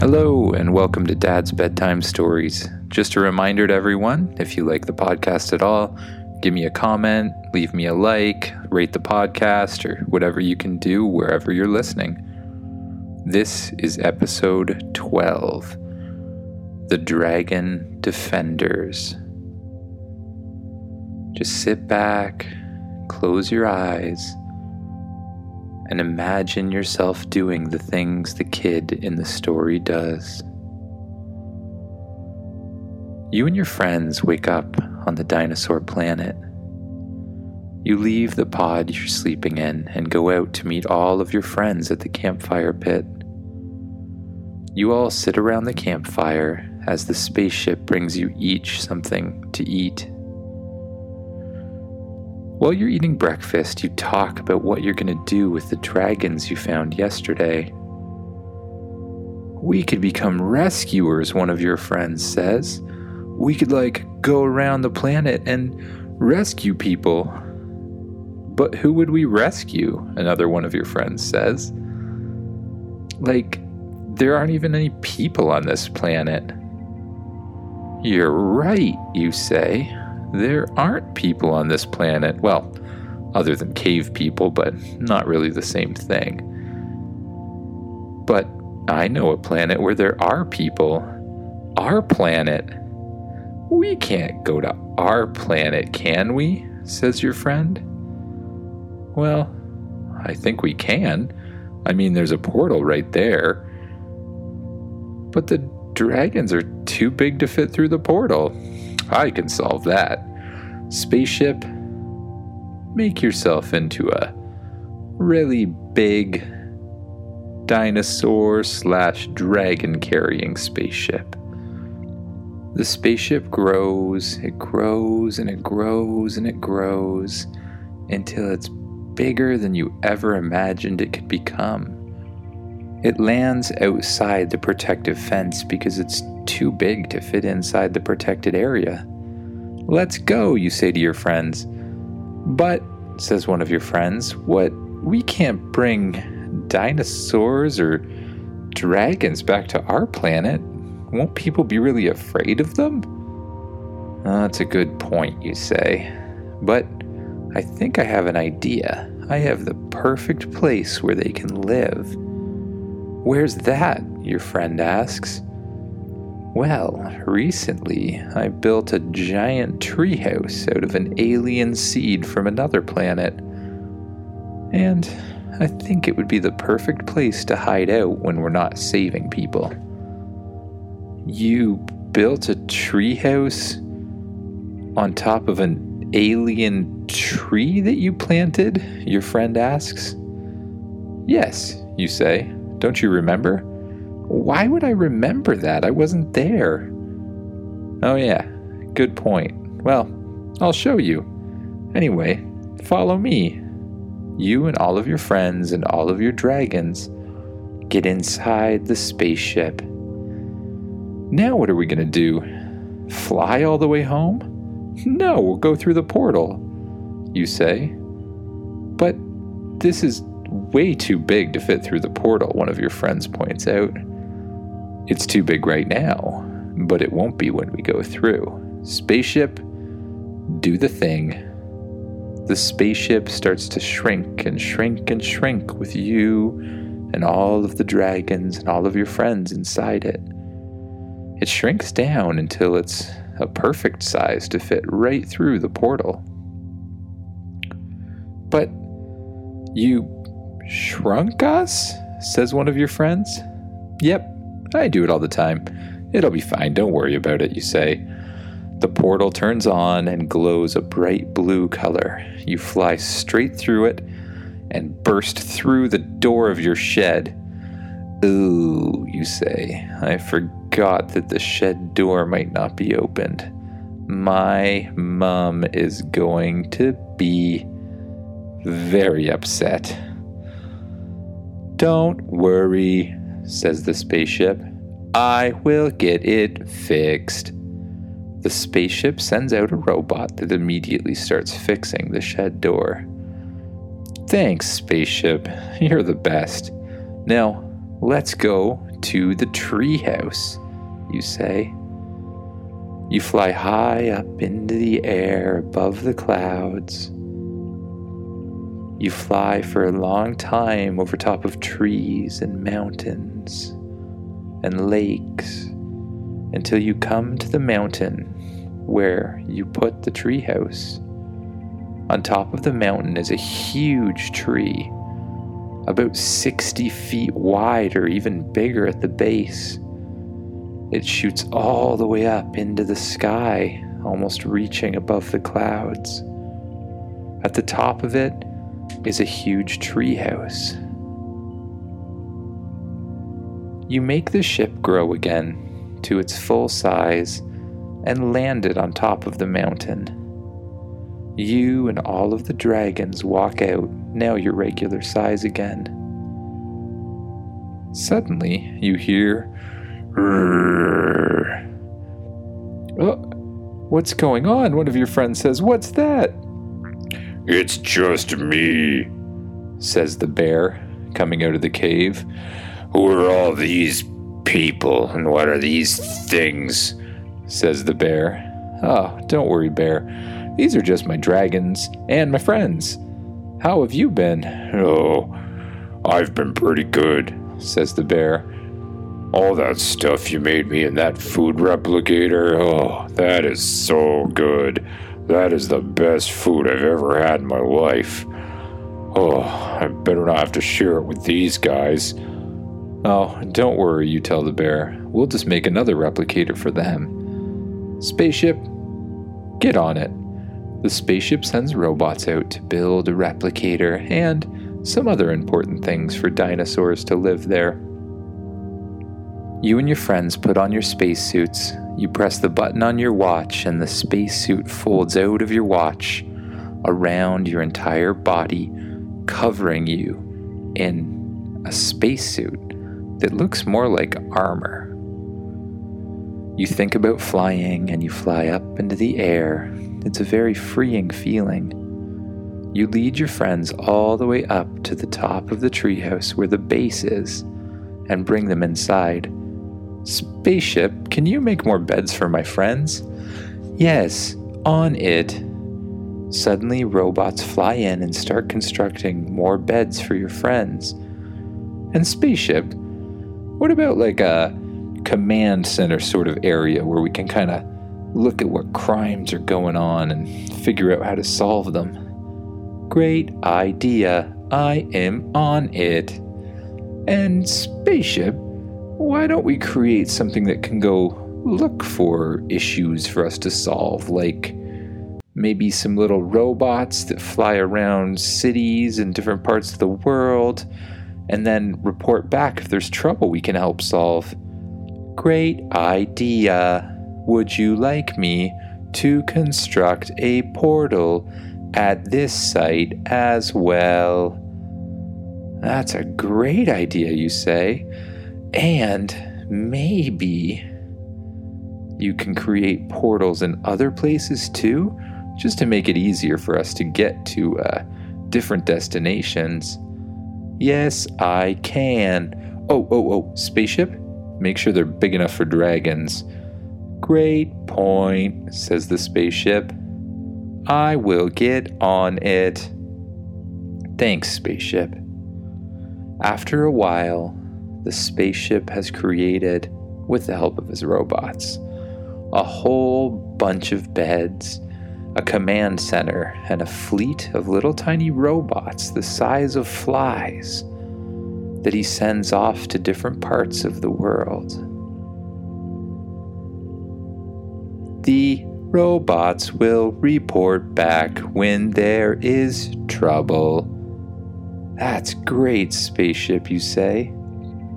Hello, and welcome to Dad's Bedtime Stories. Just a reminder to everyone if you like the podcast at all, give me a comment, leave me a like, rate the podcast, or whatever you can do wherever you're listening. This is episode 12 The Dragon Defenders. Just sit back, close your eyes and imagine yourself doing the things the kid in the story does. You and your friends wake up on the dinosaur planet. You leave the pod you're sleeping in and go out to meet all of your friends at the campfire pit. You all sit around the campfire as the spaceship brings you each something to eat. While you're eating breakfast, you talk about what you're going to do with the dragons you found yesterday. We could become rescuers, one of your friends says. We could, like, go around the planet and rescue people. But who would we rescue? Another one of your friends says. Like, there aren't even any people on this planet. You're right, you say there aren't people on this planet. Well, other than cave people, but not really the same thing. But I know a planet where there are people. Our planet. We can't go to our planet, can we? says your friend. Well, I think we can. I mean, there's a portal right there. But the dragons are too big to fit through the portal. I can solve that. Spaceship, make yourself into a really big dinosaur slash dragon carrying spaceship. The spaceship grows, it grows, and it grows, and it grows until it's bigger than you ever imagined it could become. It lands outside the protective fence because it's too big to fit inside the protected area. Let's go, you say to your friends. But, says one of your friends, what? We can't bring dinosaurs or dragons back to our planet. Won't people be really afraid of them? Oh, that's a good point, you say. But I think I have an idea. I have the perfect place where they can live. Where's that? Your friend asks. Well, recently I built a giant treehouse out of an alien seed from another planet. And I think it would be the perfect place to hide out when we're not saving people. You built a treehouse on top of an alien tree that you planted? Your friend asks. Yes, you say. Don't you remember? Why would I remember that? I wasn't there. Oh, yeah, good point. Well, I'll show you. Anyway, follow me. You and all of your friends and all of your dragons get inside the spaceship. Now, what are we going to do? Fly all the way home? No, we'll go through the portal, you say. But this is way too big to fit through the portal, one of your friends points out. It's too big right now, but it won't be when we go through. Spaceship, do the thing. The spaceship starts to shrink and shrink and shrink with you and all of the dragons and all of your friends inside it. It shrinks down until it's a perfect size to fit right through the portal. But you shrunk us? says one of your friends. Yep, I do it all the time. It'll be fine, don't worry about it, you say. The portal turns on and glows a bright blue color. You fly straight through it and burst through the door of your shed. Ooh, you say. I forgot that the shed door might not be opened. My mum is going to be very upset. Don't worry, says the spaceship. I will get it fixed. The spaceship sends out a robot that immediately starts fixing the shed door. Thanks, spaceship. You're the best. Now, let's go to the treehouse, you say. You fly high up into the air above the clouds. You fly for a long time over top of trees and mountains and lakes until you come to the mountain where you put the treehouse. On top of the mountain is a huge tree, about 60 feet wide or even bigger at the base. It shoots all the way up into the sky, almost reaching above the clouds. At the top of it is a huge treehouse. You make the ship grow again to its full size and land it on top of the mountain. You and all of the dragons walk out, now your regular size again. Suddenly, you hear Oh, what's going on? One of your friends says, What's that? It's just me, says the bear, coming out of the cave. Who are all these people and what are these things? says the bear. Oh, don't worry, bear. These are just my dragons and my friends. How have you been? Oh, I've been pretty good, says the bear. All that stuff you made me in that food replicator, oh, that is so good. That is the best food I've ever had in my life. Oh, I better not have to share it with these guys. Oh, don't worry, you tell the bear. We'll just make another replicator for them. Spaceship, get on it. The spaceship sends robots out to build a replicator and some other important things for dinosaurs to live there. You and your friends put on your spacesuits. You press the button on your watch, and the spacesuit folds out of your watch around your entire body, covering you in a spacesuit that looks more like armor. You think about flying and you fly up into the air. It's a very freeing feeling. You lead your friends all the way up to the top of the treehouse where the base is and bring them inside. Spaceship, can you make more beds for my friends? Yes, on it. Suddenly, robots fly in and start constructing more beds for your friends. And Spaceship, what about like a command center sort of area where we can kind of look at what crimes are going on and figure out how to solve them? Great idea. I am on it. And Spaceship, why don't we create something that can go look for issues for us to solve, like maybe some little robots that fly around cities in different parts of the world, and then report back if there's trouble we can help solve? Great idea. Would you like me to construct a portal at this site as well? That's a great idea, you say. And maybe you can create portals in other places too, just to make it easier for us to get to uh, different destinations. Yes, I can. Oh, oh, oh, spaceship? Make sure they're big enough for dragons. Great point, says the spaceship. I will get on it. Thanks, spaceship. After a while, the spaceship has created, with the help of his robots, a whole bunch of beds, a command center, and a fleet of little tiny robots the size of flies that he sends off to different parts of the world. The robots will report back when there is trouble. That's great, spaceship, you say.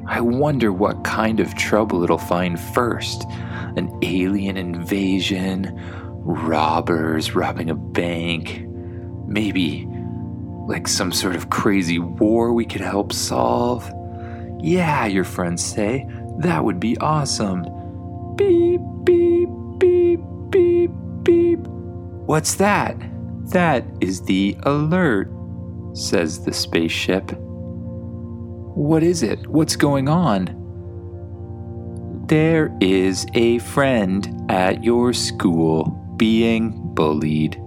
I wonder what kind of trouble it'll find first an alien invasion, robbers robbing a bank, maybe like some sort of crazy war we could help solve. Yeah, your friends say, that would be awesome. Beep, beep, beep, beep, beep. What's that? That is the alert, says the spaceship. What is it? What's going on? There is a friend at your school being bullied.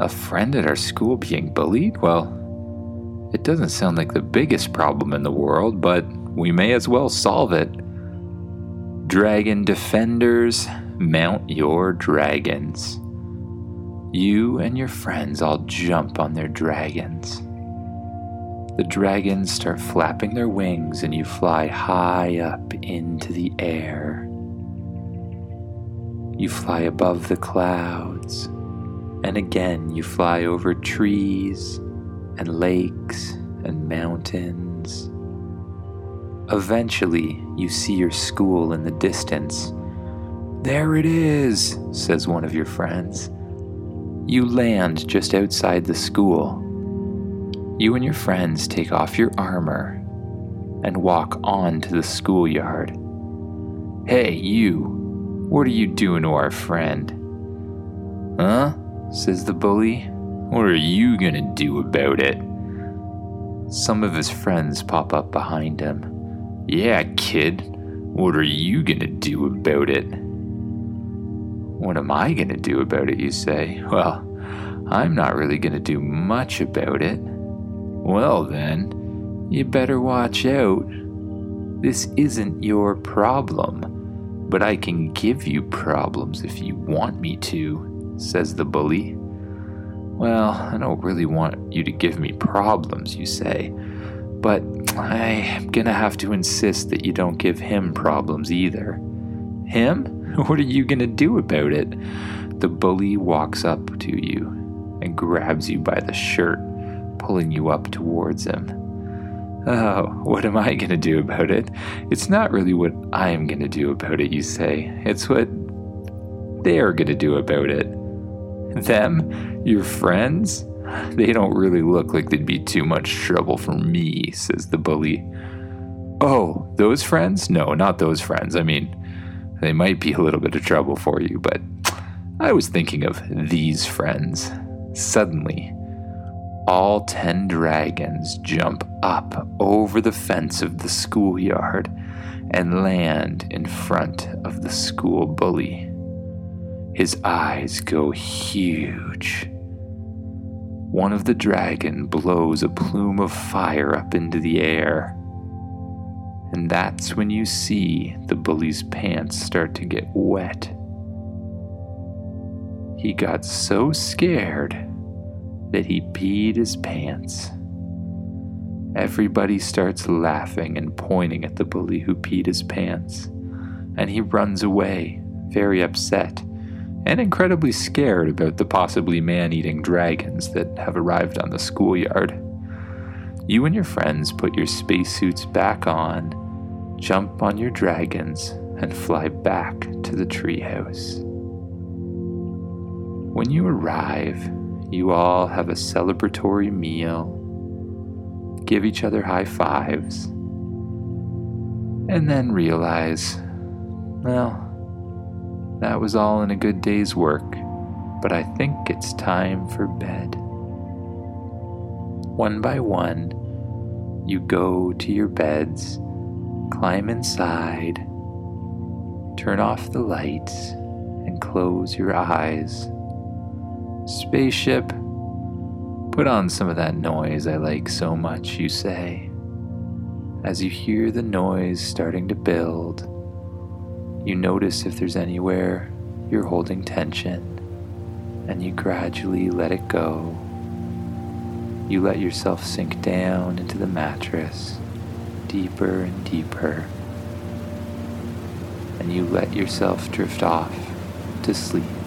A friend at our school being bullied? Well, it doesn't sound like the biggest problem in the world, but we may as well solve it. Dragon defenders, mount your dragons. You and your friends all jump on their dragons. The dragons start flapping their wings and you fly high up into the air. You fly above the clouds, and again you fly over trees and lakes and mountains. Eventually, you see your school in the distance. There it is, says one of your friends. You land just outside the school. You and your friends take off your armor and walk on to the schoolyard. Hey, you, what are you doing to our friend? Huh? says the bully. What are you gonna do about it? Some of his friends pop up behind him. Yeah, kid, what are you gonna do about it? What am I gonna do about it, you say? Well, I'm not really gonna do much about it. Well, then, you better watch out. This isn't your problem, but I can give you problems if you want me to, says the bully. Well, I don't really want you to give me problems, you say, but I'm gonna have to insist that you don't give him problems either. Him? What are you gonna do about it? The bully walks up to you and grabs you by the shirt, pulling you up towards him. Oh, what am I gonna do about it? It's not really what I am gonna do about it, you say. It's what they're gonna do about it. Them? Your friends? They don't really look like they'd be too much trouble for me, says the bully. Oh, those friends? No, not those friends. I mean, they might be a little bit of trouble for you, but I was thinking of these friends. Suddenly, all ten dragons jump up over the fence of the schoolyard and land in front of the school bully. His eyes go huge. One of the dragon blows a plume of fire up into the air. And that's when you see the bully's pants start to get wet. He got so scared that he peed his pants. Everybody starts laughing and pointing at the bully who peed his pants, and he runs away, very upset and incredibly scared about the possibly man eating dragons that have arrived on the schoolyard. You and your friends put your spacesuits back on, jump on your dragons, and fly back to the treehouse. When you arrive, you all have a celebratory meal, give each other high fives, and then realize, well, that was all in a good day's work, but I think it's time for bed. One by one, you go to your beds, climb inside, turn off the lights, and close your eyes. Spaceship, put on some of that noise I like so much, you say. As you hear the noise starting to build, you notice if there's anywhere you're holding tension, and you gradually let it go. You let yourself sink down into the mattress, deeper and deeper, and you let yourself drift off to sleep.